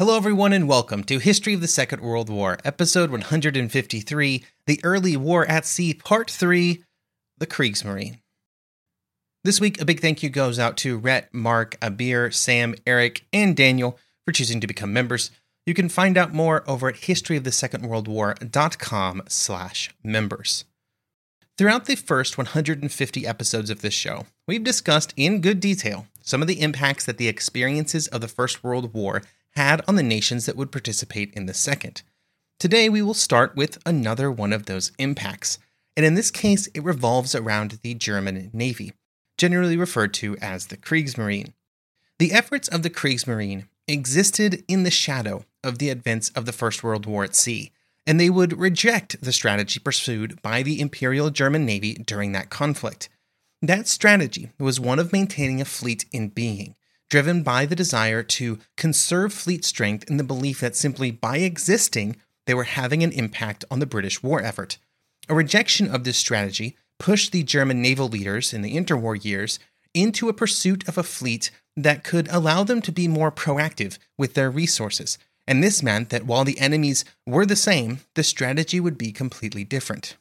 Hello, everyone, and welcome to History of the Second World War, episode 153 The Early War at Sea, part 3 The Kriegsmarine. This week, a big thank you goes out to Rhett, Mark, Abir, Sam, Eric, and Daniel for choosing to become members. You can find out more over at historyofthesecondworldwar.com slash members. Throughout the first 150 episodes of this show, we've discussed in good detail some of the impacts that the experiences of the First World War had on the nations that would participate in the second. Today, we will start with another one of those impacts, and in this case, it revolves around the German Navy, generally referred to as the Kriegsmarine. The efforts of the Kriegsmarine existed in the shadow of the events of the First World War at sea, and they would reject the strategy pursued by the Imperial German Navy during that conflict. That strategy was one of maintaining a fleet in being, driven by the desire to conserve fleet strength and the belief that simply by existing, they were having an impact on the British war effort. A rejection of this strategy pushed the German naval leaders in the interwar years into a pursuit of a fleet that could allow them to be more proactive with their resources. And this meant that while the enemies were the same, the strategy would be completely different.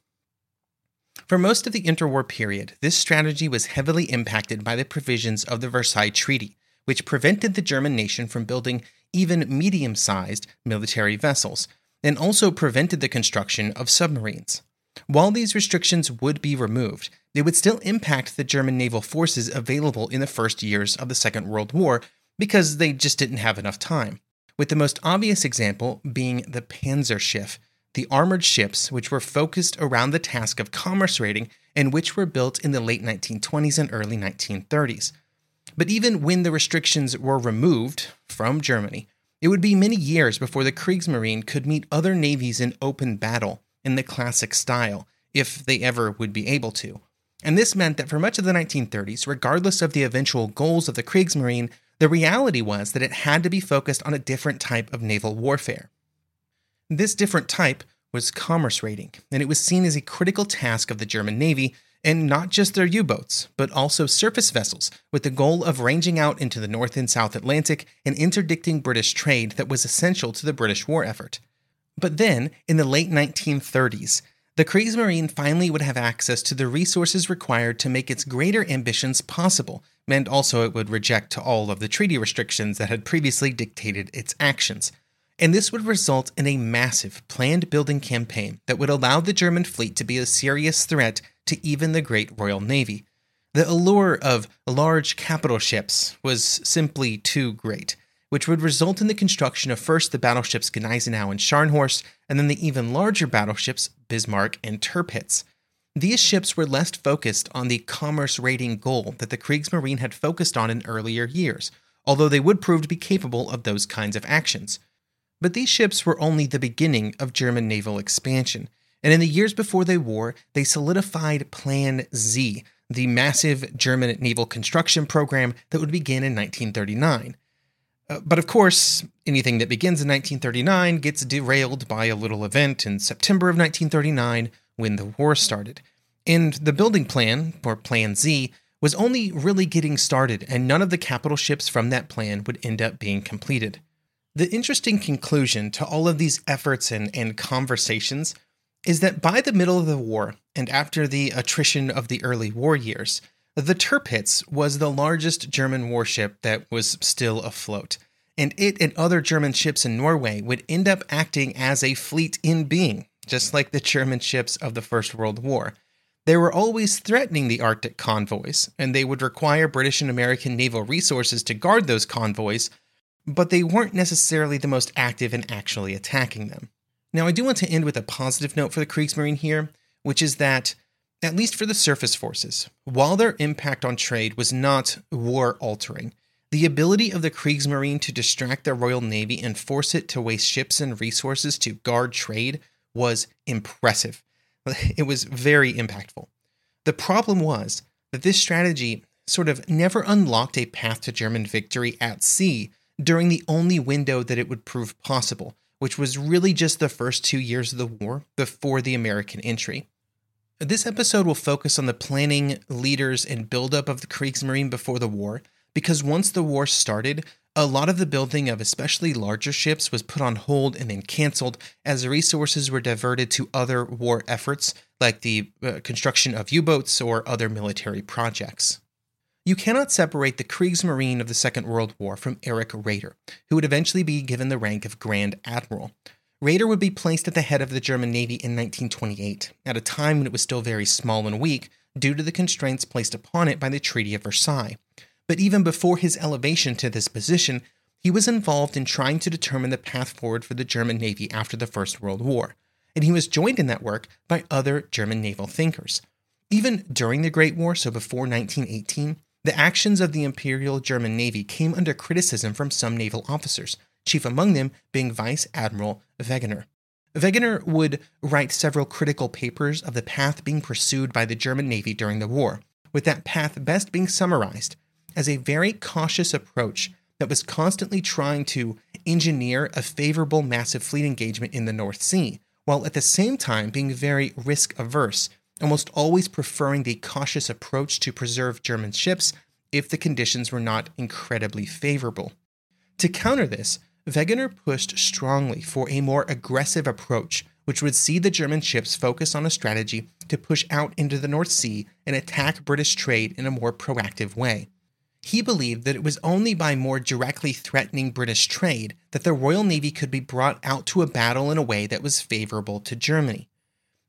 For most of the interwar period, this strategy was heavily impacted by the provisions of the Versailles Treaty, which prevented the German nation from building even medium sized military vessels, and also prevented the construction of submarines. While these restrictions would be removed, they would still impact the German naval forces available in the first years of the Second World War because they just didn't have enough time. With the most obvious example being the Panzerschiff, the armored ships which were focused around the task of commerce raiding and which were built in the late 1920s and early 1930s. But even when the restrictions were removed from Germany, it would be many years before the Kriegsmarine could meet other navies in open battle in the classic style, if they ever would be able to. And this meant that for much of the 1930s, regardless of the eventual goals of the Kriegsmarine, the reality was that it had to be focused on a different type of naval warfare. This different type was commerce raiding, and it was seen as a critical task of the German Navy and not just their U boats, but also surface vessels, with the goal of ranging out into the North and South Atlantic and interdicting British trade that was essential to the British war effort. But then, in the late 1930s, the Kriegsmarine finally would have access to the resources required to make its greater ambitions possible, and also it would reject all of the treaty restrictions that had previously dictated its actions. And this would result in a massive planned building campaign that would allow the German fleet to be a serious threat to even the great Royal Navy. The allure of large capital ships was simply too great, which would result in the construction of first the battleships Gneisenau and Scharnhorst, and then the even larger battleships Bismarck and Tirpitz. These ships were less focused on the commerce raiding goal that the Kriegsmarine had focused on in earlier years, although they would prove to be capable of those kinds of actions. But these ships were only the beginning of German naval expansion, and in the years before the war, they solidified Plan Z, the massive German naval construction program that would begin in 1939. Uh, but of course, anything that begins in 1939 gets derailed by a little event in September of 1939 when the war started. And the building plan, or Plan Z, was only really getting started, and none of the capital ships from that plan would end up being completed. The interesting conclusion to all of these efforts and, and conversations is that by the middle of the war and after the attrition of the early war years, the Tirpitz was the largest German warship that was still afloat, and it and other German ships in Norway would end up acting as a fleet in being, just like the German ships of the First World War. They were always threatening the Arctic convoys, and they would require British and American naval resources to guard those convoys, but they weren't necessarily the most active in actually attacking them. Now, I do want to end with a positive note for the Kriegsmarine here, which is that, at least for the surface forces, while their impact on trade was not war altering, the ability of the Kriegsmarine to distract the Royal Navy and force it to waste ships and resources to guard trade was impressive. It was very impactful. The problem was that this strategy sort of never unlocked a path to German victory at sea during the only window that it would prove possible, which was really just the first two years of the war before the American entry. This episode will focus on the planning, leaders, and buildup of the Kriegsmarine before the war, because once the war started, a lot of the building of especially larger ships was put on hold and then canceled as resources were diverted to other war efforts like the uh, construction of U boats or other military projects. You cannot separate the Kriegsmarine of the Second World War from Erich Raeder, who would eventually be given the rank of Grand Admiral. Raeder would be placed at the head of the German Navy in 1928, at a time when it was still very small and weak due to the constraints placed upon it by the Treaty of Versailles. But even before his elevation to this position, he was involved in trying to determine the path forward for the German Navy after the First World War, and he was joined in that work by other German naval thinkers. Even during the Great War, so before 1918, the actions of the Imperial German Navy came under criticism from some naval officers, chief among them being Vice Admiral Wegener. Wegener would write several critical papers of the path being pursued by the German Navy during the war, with that path best being summarized as a very cautious approach that was constantly trying to engineer a favorable massive fleet engagement in the North Sea, while at the same time being very risk averse almost always preferring the cautious approach to preserve German ships if the conditions were not incredibly favorable. To counter this, Wegener pushed strongly for a more aggressive approach, which would see the German ships focus on a strategy to push out into the North Sea and attack British trade in a more proactive way. He believed that it was only by more directly threatening British trade that the Royal Navy could be brought out to a battle in a way that was favorable to Germany.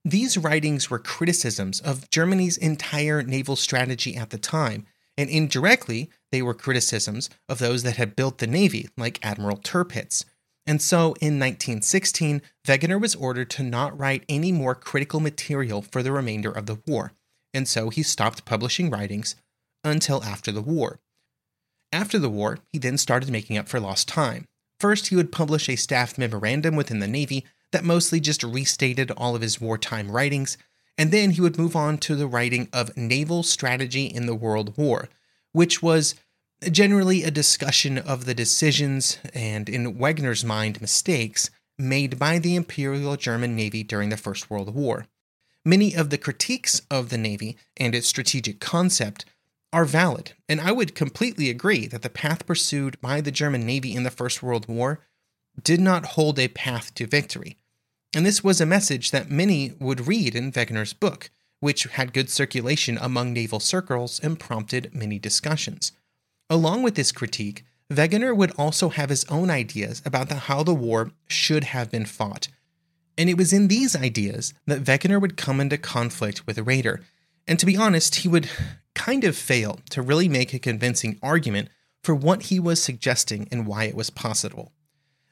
These writings were criticisms of Germany's entire naval strategy at the time, and indirectly, they were criticisms of those that had built the Navy, like Admiral Tirpitz. And so in 1916, Wegener was ordered to not write any more critical material for the remainder of the war, and so he stopped publishing writings until after the war. After the war, he then started making up for lost time. First, he would publish a staff memorandum within the Navy that mostly just restated all of his wartime writings, and then he would move on to the writing of Naval Strategy in the World War, which was generally a discussion of the decisions and, in Wegener's mind, mistakes made by the Imperial German Navy during the First World War. Many of the critiques of the Navy and its strategic concept are valid, and I would completely agree that the path pursued by the German Navy in the First World War did not hold a path to victory. And this was a message that many would read in Wegener's book, which had good circulation among naval circles and prompted many discussions. Along with this critique, Wegener would also have his own ideas about the, how the war should have been fought. And it was in these ideas that Wegener would come into conflict with Raeder. And to be honest, he would kind of fail to really make a convincing argument for what he was suggesting and why it was possible.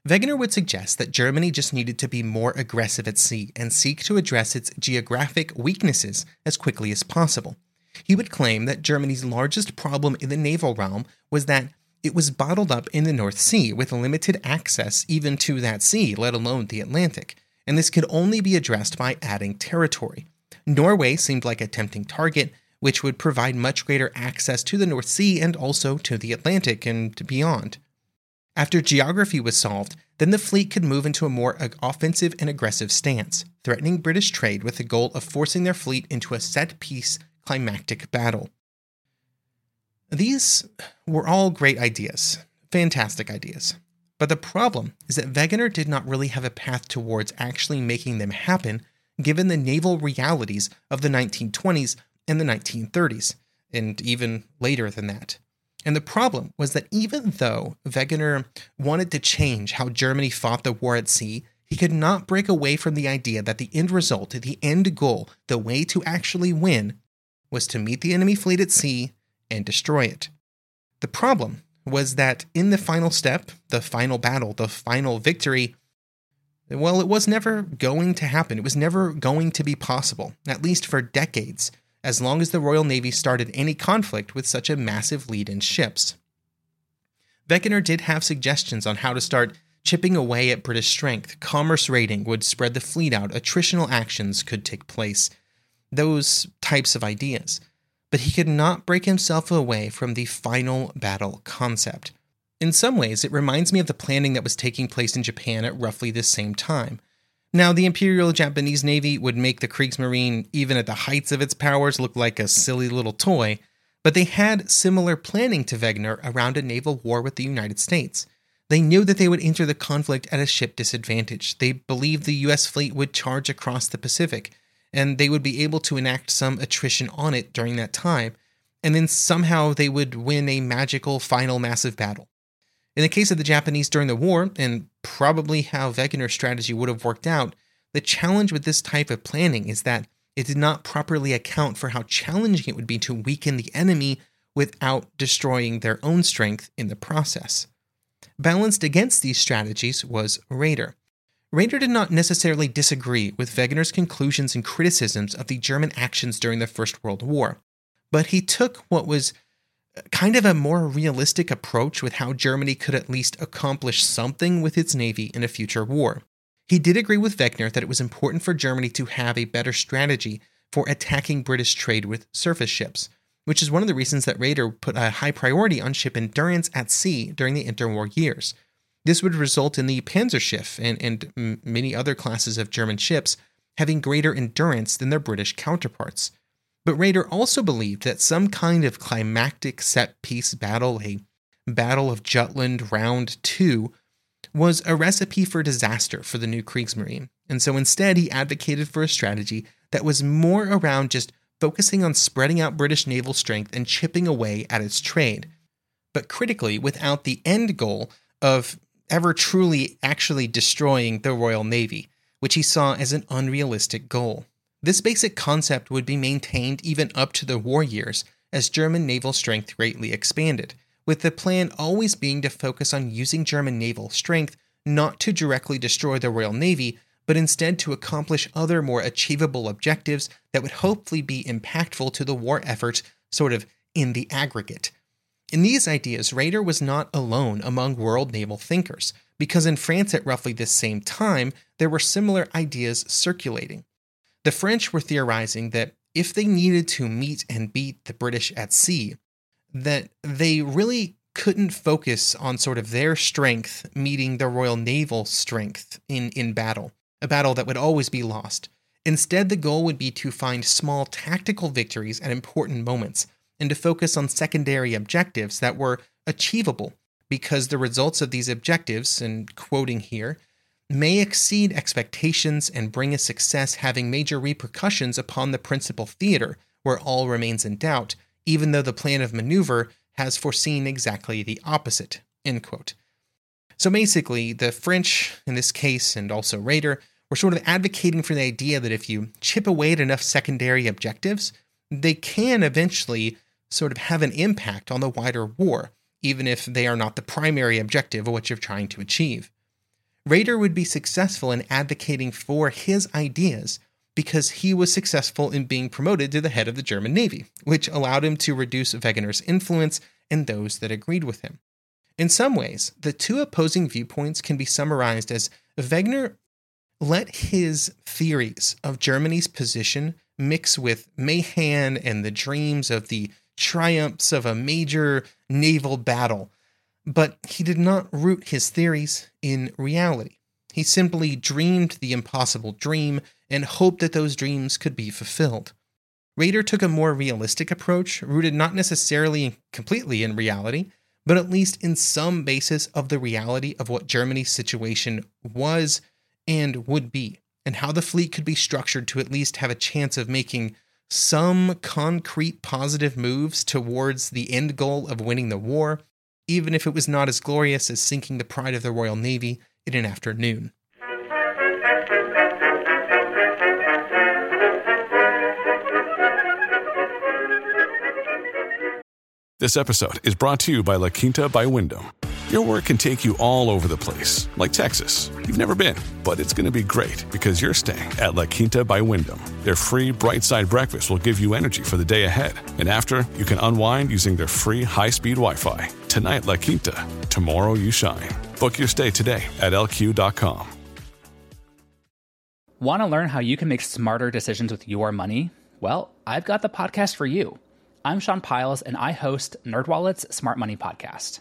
Wegener would suggest that Germany just needed to be more aggressive at sea and seek to address its geographic weaknesses as quickly as possible. He would claim that Germany's largest problem in the naval realm was that it was bottled up in the North Sea with limited access even to that sea, let alone the Atlantic, and this could only be addressed by adding territory. Norway seemed like a tempting target, which would provide much greater access to the North Sea and also to the Atlantic and beyond. After geography was solved, then the fleet could move into a more offensive and aggressive stance, threatening British trade with the goal of forcing their fleet into a set piece climactic battle. These were all great ideas, fantastic ideas. But the problem is that Wegener did not really have a path towards actually making them happen, given the naval realities of the 1920s and the 1930s, and even later than that. And the problem was that even though Wegener wanted to change how Germany fought the war at sea, he could not break away from the idea that the end result, the end goal, the way to actually win, was to meet the enemy fleet at sea and destroy it. The problem was that in the final step, the final battle, the final victory, well, it was never going to happen. It was never going to be possible, at least for decades, as long as the Royal Navy started any conflict with such a massive lead in ships. Wegener did have suggestions on how to start chipping away at British strength. Commerce raiding would spread the fleet out, attritional actions could take place, those types of ideas but he could not break himself away from the final battle concept. In some ways, it reminds me of the planning that was taking place in Japan at roughly the same time. Now, the Imperial Japanese Navy would make the Kriegsmarine, even at the heights of its powers, look like a silly little toy, but they had similar planning to Wegener around a naval war with the United States. They knew that they would enter the conflict at a ship disadvantage. They believed the US fleet would charge across the Pacific, and they would be able to enact some attrition on it during that time, and then somehow they would win a magical final massive battle. In the case of the Japanese during the war, and probably how Wegener's strategy would have worked out, the challenge with this type of planning is that it did not properly account for how challenging it would be to weaken the enemy without destroying their own strength in the process. Balanced against these strategies was Raeder, Raeder did not necessarily disagree with Wegener's conclusions and criticisms of the German actions during the First World War, but he took what was kind of a more realistic approach with how Germany could at least accomplish something with its navy in a future war. He did agree with Wegener that it was important for Germany to have a better strategy for attacking British trade with surface ships, which is one of the reasons that Raeder put a high priority on ship endurance at sea during the interwar years. This would result in the Panzerschiff and, and many other classes of German ships having greater endurance than their British counterparts. But Raeder also believed that some kind of climactic set piece battle, a Battle of Jutland Round 2, was a recipe for disaster for the new Kriegsmarine. And so instead, he advocated for a strategy that was more around just focusing on spreading out British naval strength and chipping away at its trade. But critically, without the end goal of ever truly actually destroying the Royal Navy, which he saw as an unrealistic goal. This basic concept would be maintained even up to the war years as German naval strength greatly expanded, with the plan always being to focus on using German naval strength not to directly destroy the Royal Navy, but instead to accomplish other more achievable objectives that would hopefully be impactful to the war effort, sort of in the aggregate. In these ideas, Raeder was not alone among world naval thinkers, because in France at roughly this same time, there were similar ideas circulating. The French were theorizing that if they needed to meet and beat the British at sea, that they really couldn't focus on sort of their strength meeting the Royal Naval strength in, in battle, a battle that would always be lost. Instead, the goal would be to find small tactical victories at important moments and to focus on secondary objectives that were achievable because the results of these objectives, and quoting here, may exceed expectations and bring a success having major repercussions upon the principal theater where all remains in doubt, even though the plan of maneuver has foreseen exactly the opposite. So basically, the French, in this case, and also Raeder, were sort of advocating for the idea that if you chip away at enough secondary objectives, they can eventually sort of have an impact on the wider war, even if they are not the primary objective of what you're trying to achieve. Raeder would be successful in advocating for his ideas because he was successful in being promoted to the head of the German Navy, which allowed him to reduce Wegener's influence and those that agreed with him. In some ways, the two opposing viewpoints can be summarized as Wegener let his theories of Germany's position mix with Mahan and the dreams of the triumphs of a major naval battle, but he did not root his theories in reality. He simply dreamed the impossible dream and hoped that those dreams could be fulfilled. Raeder took a more realistic approach, rooted not necessarily completely in reality, but at least in some basis of the reality of what Germany's situation was and would be, and how the fleet could be structured to at least have a chance of making some concrete positive moves towards the end goal of winning the war, even if it was not as glorious as sinking the pride of the Royal Navy in an afternoon. This episode is brought to you by La Quinta by Wyndham. Your work can take you all over the place, like Texas. You've never been, but it's going to be great because you're staying at La Quinta by Wyndham. Their free bright side breakfast will give you energy for the day ahead. And after, you can unwind using their free high speed Wi Fi. Tonight, La Quinta. Tomorrow, you shine. Book your stay today at lq.com. Want to learn how you can make smarter decisions with your money? Well, I've got the podcast for you. I'm Sean Pyles, and I host NerdWallet's Smart Money Podcast.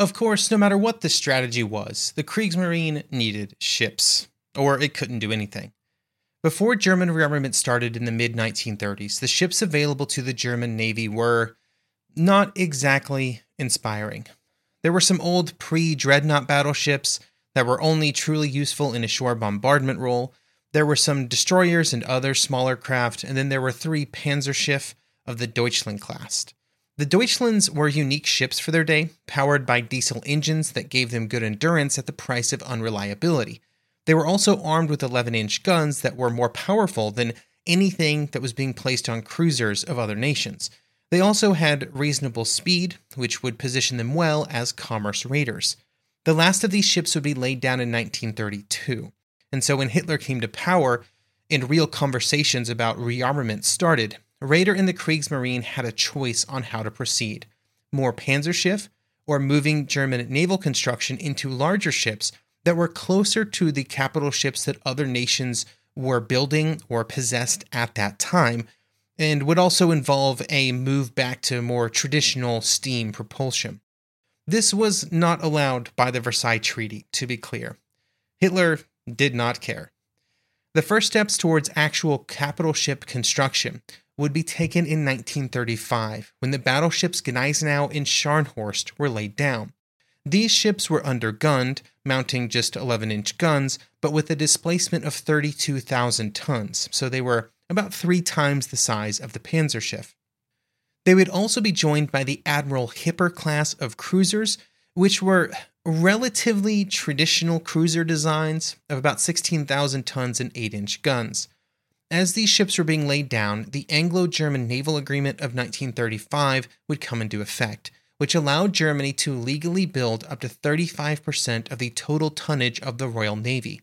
Of course, no matter what the strategy was, the Kriegsmarine needed ships, or it couldn't do anything. Before German rearmament started in the mid 1930s, the ships available to the German Navy were not exactly inspiring. There were some old pre dreadnought battleships that were only truly useful in a shore bombardment role. There were some destroyers and other smaller craft, and then there were three Panzerschiff of the Deutschland class. The Deutschlands were unique ships for their day, powered by diesel engines that gave them good endurance at the price of unreliability. They were also armed with 11 inch guns that were more powerful than anything that was being placed on cruisers of other nations. They also had reasonable speed, which would position them well as commerce raiders. The last of these ships would be laid down in 1932. And so when Hitler came to power and real conversations about rearmament started, Raeder and the Kriegsmarine had a choice on how to proceed more Panzerschiff or moving German naval construction into larger ships that were closer to the capital ships that other nations were building or possessed at that time, and would also involve a move back to more traditional steam propulsion. This was not allowed by the Versailles Treaty, to be clear. Hitler did not care. The first steps towards actual capital ship construction would be taken in 1935 when the battleships Gneisenau and Scharnhorst were laid down. These ships were undergunned, mounting just 11 inch guns, but with a displacement of 32,000 tons, so they were about three times the size of the Panzerschiff. They would also be joined by the Admiral Hipper class of cruisers, which were relatively traditional cruiser designs of about 16,000 tons and 8 inch guns. As these ships were being laid down, the Anglo German Naval Agreement of 1935 would come into effect, which allowed Germany to legally build up to 35% of the total tonnage of the Royal Navy.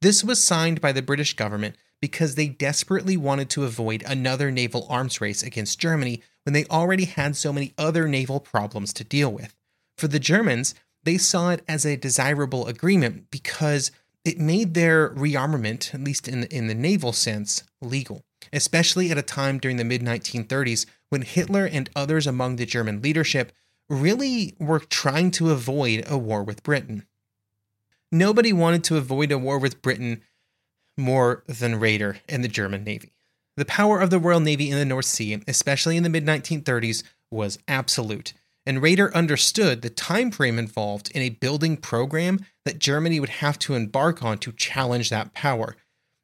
This was signed by the British government because they desperately wanted to avoid another naval arms race against Germany when they already had so many other naval problems to deal with. For the Germans, they saw it as a desirable agreement because it made their rearmament, at least in the, in the naval sense, legal, especially at a time during the mid 1930s when Hitler and others among the German leadership really were trying to avoid a war with Britain. Nobody wanted to avoid a war with Britain more than Raeder and the German Navy. The power of the Royal Navy in the North Sea, especially in the mid 1930s, was absolute, and Raeder understood the time frame involved in a building program that Germany would have to embark on to challenge that power.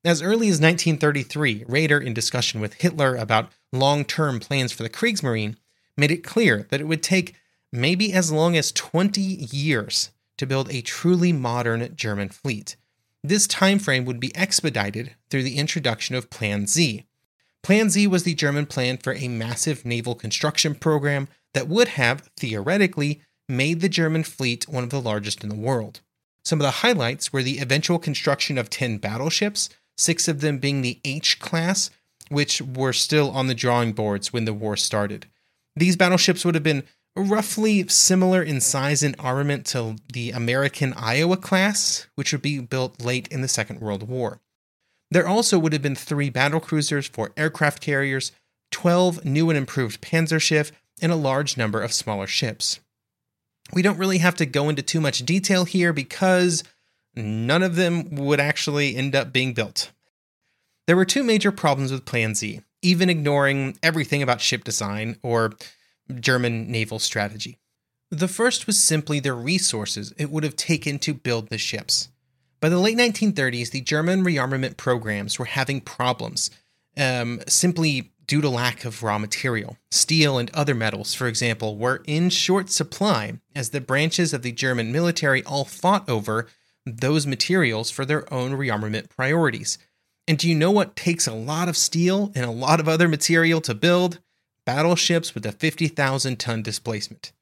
As early as 1933, Raeder, in discussion with Hitler about long term plans for the Kriegsmarine, made it clear that it would take maybe as long as 20 years to build a truly modern German fleet. This time frame would be expedited through the introduction of Plan Z. Plan Z was the German plan for a massive naval construction program that would have, theoretically, made the German fleet one of the largest in the world. Some of the highlights were the eventual construction of 10 battleships, six of them being the H class, which were still on the drawing boards when the war started. These battleships would have been roughly similar in size and armament to the American Iowa class, which would be built late in the Second World War. There also would have been three battle cruisers, four aircraft carriers, 12 new and improved Panzerschiff, and a large number of smaller ships. We don't really have to go into too much detail here because none of them would actually end up being built. There were two major problems with Plan Z, even ignoring everything about ship design or German naval strategy. The first was simply the resources it would have taken to build the ships. By the late 1930s, the German rearmament programs were having problems, um, simply due to lack of raw material. Steel and other metals, for example, were in short supply as the branches of the German military all fought over those materials for their own rearmament priorities. And do you know what takes a lot of steel and a lot of other material to build? Battleships with a 50,000 ton displacement.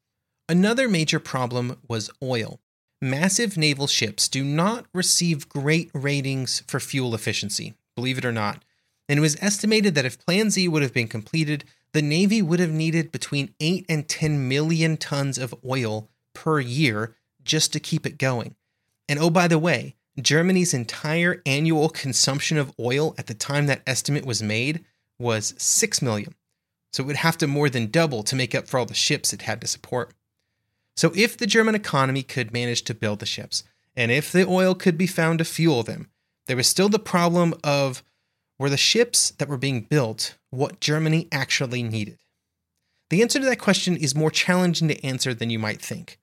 Another major problem was oil. Massive naval ships do not receive great ratings for fuel efficiency, believe it or not. And it was estimated that if Plan Z would have been completed, the Navy would have needed between 8 and 10 million tons of oil per year just to keep it going. And oh, by the way, Germany's entire annual consumption of oil at the time that estimate was made was 6 million. So it would have to more than double to make up for all the ships it had to support. So if the German economy could manage to build the ships, and if the oil could be found to fuel them, there was still the problem of were the ships that were being built what Germany actually needed? The answer to that question is more challenging to answer than you might think.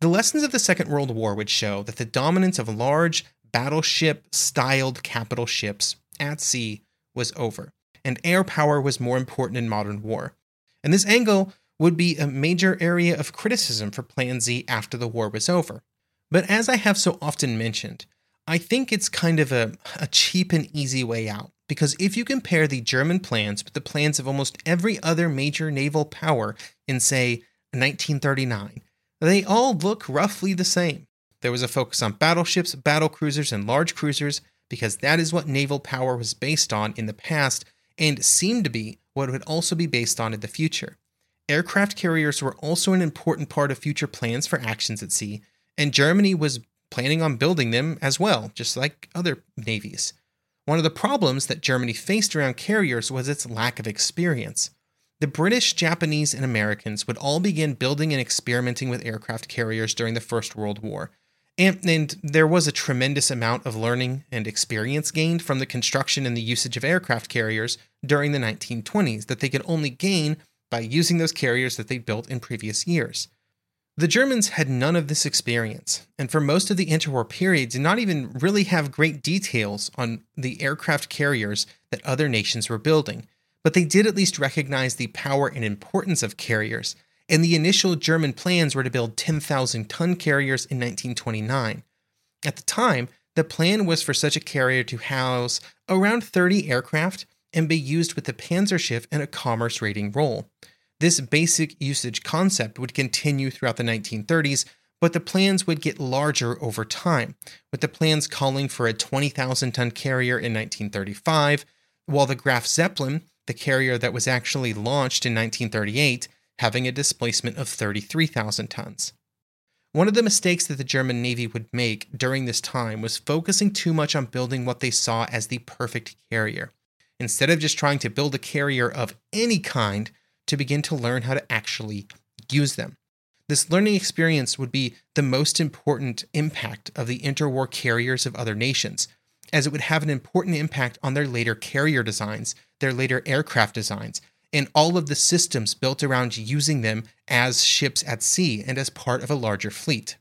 The lessons of the Second World War would show that the dominance of large battleship styled capital ships at sea was over, and air power was more important in modern war. And this angle would be a major area of criticism for Plan Z after the war was over. But as I have so often mentioned, I think it's kind of a, a cheap and easy way out. Because if you compare the German plans with the plans of almost every other major naval power in, say, 1939, they all look roughly the same. There was a focus on battleships, battle cruisers, and large cruisers because that is what naval power was based on in the past and seemed to be what it would also be based on in the future. Aircraft carriers were also an important part of future plans for actions at sea, and Germany was planning on building them as well, just like other navies. One of the problems that Germany faced around carriers was its lack of experience the British, Japanese, and Americans would all begin building and experimenting with aircraft carriers during the First World War. And, and, there was a tremendous amount of learning and experience gained from the construction and the usage of aircraft carriers during the 1920s that they could only gain by using those carriers that they built in previous years. The Germans had none of this experience, and for most of the interwar period did not even really have great details on the aircraft carriers that other nations were building but they did at least recognize the power and importance of carriers, and the initial German plans were to build 10,000 ton carriers in 1929. At the time, the plan was for such a carrier to house around 30 aircraft and be used with the Panzerschiff in a commerce raiding role. This basic usage concept would continue throughout the 1930s, but the plans would get larger over time, with the plans calling for a 20,000 ton carrier in 1935, while the Graf Zeppelin the carrier that was actually launched in 1938 having a displacement of 33,000 tons. One of the mistakes that the German Navy would make during this time was focusing too much on building what they saw as the perfect carrier, instead of just trying to build a carrier of any kind to begin to learn how to actually use them. This learning experience would be the most important impact of the interwar carriers of other nations, as it would have an important impact on their later carrier designs, their later aircraft designs, and all of the systems built around using them as ships at sea and as part of a larger fleet.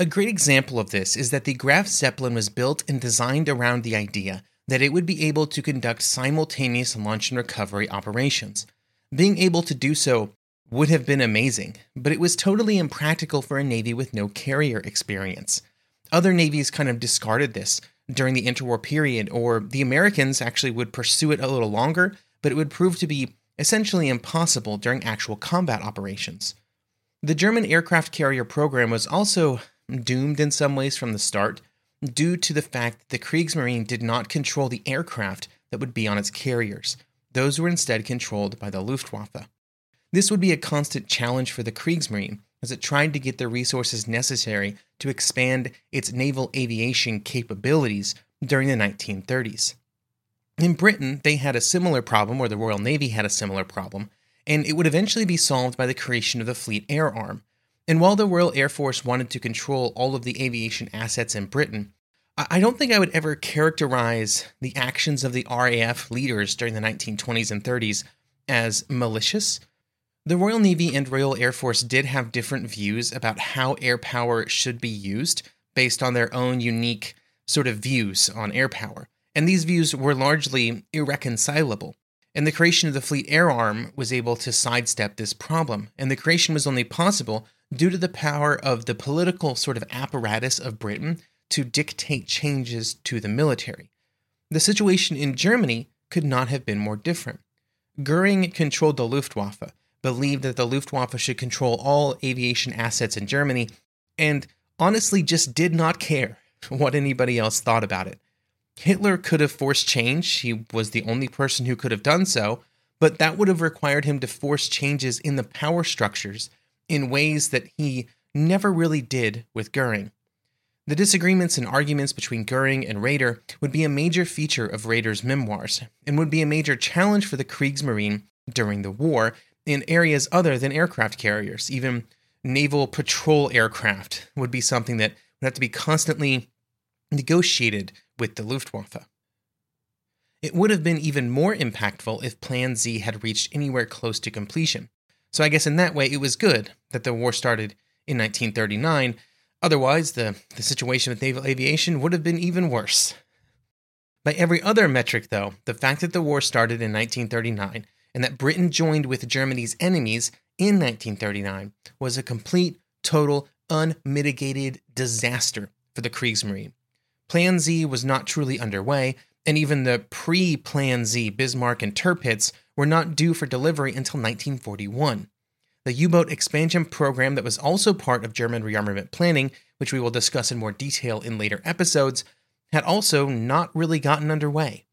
A great example of this is that the Graf Zeppelin was built and designed around the idea that it would be able to conduct simultaneous launch and recovery operations. Being able to do so would have been amazing, but it was totally impractical for a Navy with no carrier experience. Other navies kind of discarded this during the interwar period, or the Americans actually would pursue it a little longer, but it would prove to be essentially impossible during actual combat operations. The German aircraft carrier program was also doomed in some ways from the start due to the fact that the Kriegsmarine did not control the aircraft that would be on its carriers. Those were instead controlled by the Luftwaffe. This would be a constant challenge for the Kriegsmarine as it tried to get the resources necessary to expand its naval aviation capabilities during the 1930s. In Britain, they had a similar problem, or the Royal Navy had a similar problem, and it would eventually be solved by the creation of the Fleet Air Arm. And while the Royal Air Force wanted to control all of the aviation assets in Britain, I don't think I would ever characterize the actions of the RAF leaders during the 1920s and 30s as malicious. The Royal Navy and Royal Air Force did have different views about how air power should be used based on their own unique sort of views on air power. And these views were largely irreconcilable. And the creation of the Fleet Air Arm was able to sidestep this problem. And the creation was only possible due to the power of the political sort of apparatus of Britain to dictate changes to the military. The situation in Germany could not have been more different. Goering controlled the Luftwaffe, believed that the Luftwaffe should control all aviation assets in Germany, and honestly just did not care what anybody else thought about it. Hitler could have forced change, he was the only person who could have done so, but that would have required him to force changes in the power structures in ways that he never really did with Goering. The disagreements and arguments between Goering and Raeder would be a major feature of Raeder's memoirs and would be a major challenge for the Kriegsmarine during the war in areas other than aircraft carriers. Even naval patrol aircraft would be something that would have to be constantly negotiated with the Luftwaffe. It would have been even more impactful if Plan Z had reached anywhere close to completion. So I guess in that way, it was good that the war started in 1939 Otherwise, the, the situation with naval aviation would have been even worse. By every other metric, though, the fact that the war started in 1939 and that Britain joined with Germany's enemies in 1939 was a complete, total, unmitigated disaster for the Kriegsmarine. Plan Z was not truly underway, and even the pre Plan Z Bismarck and Tirpitz were not due for delivery until 1941 the U boat expansion program that was also part of German rearmament planning, which we will discuss in more detail in later episodes, had also not really gotten underway.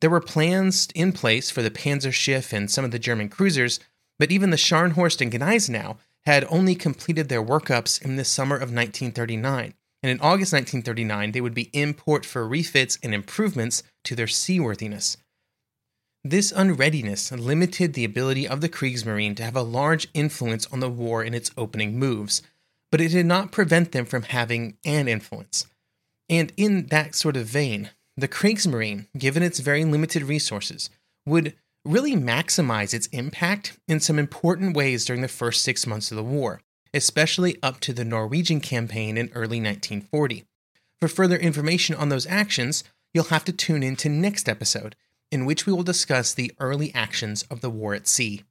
There were plans in place for the Panzerschiff and some of the German cruisers, but even the Scharnhorst and Gneisenau had only completed their workups in the summer of 1939, and in August 1939 they would be in port for refits and improvements to their seaworthiness. This unreadiness limited the ability of the Kriegsmarine to have a large influence on the war in its opening moves, but it did not prevent them from having an influence. And in that sort of vein, the Kriegsmarine, given its very limited resources, would really maximize its impact in some important ways during the first six months of the war, especially up to the Norwegian campaign in early 1940. For further information on those actions, you'll have to tune in to next episode in which we will discuss the early actions of the war at sea.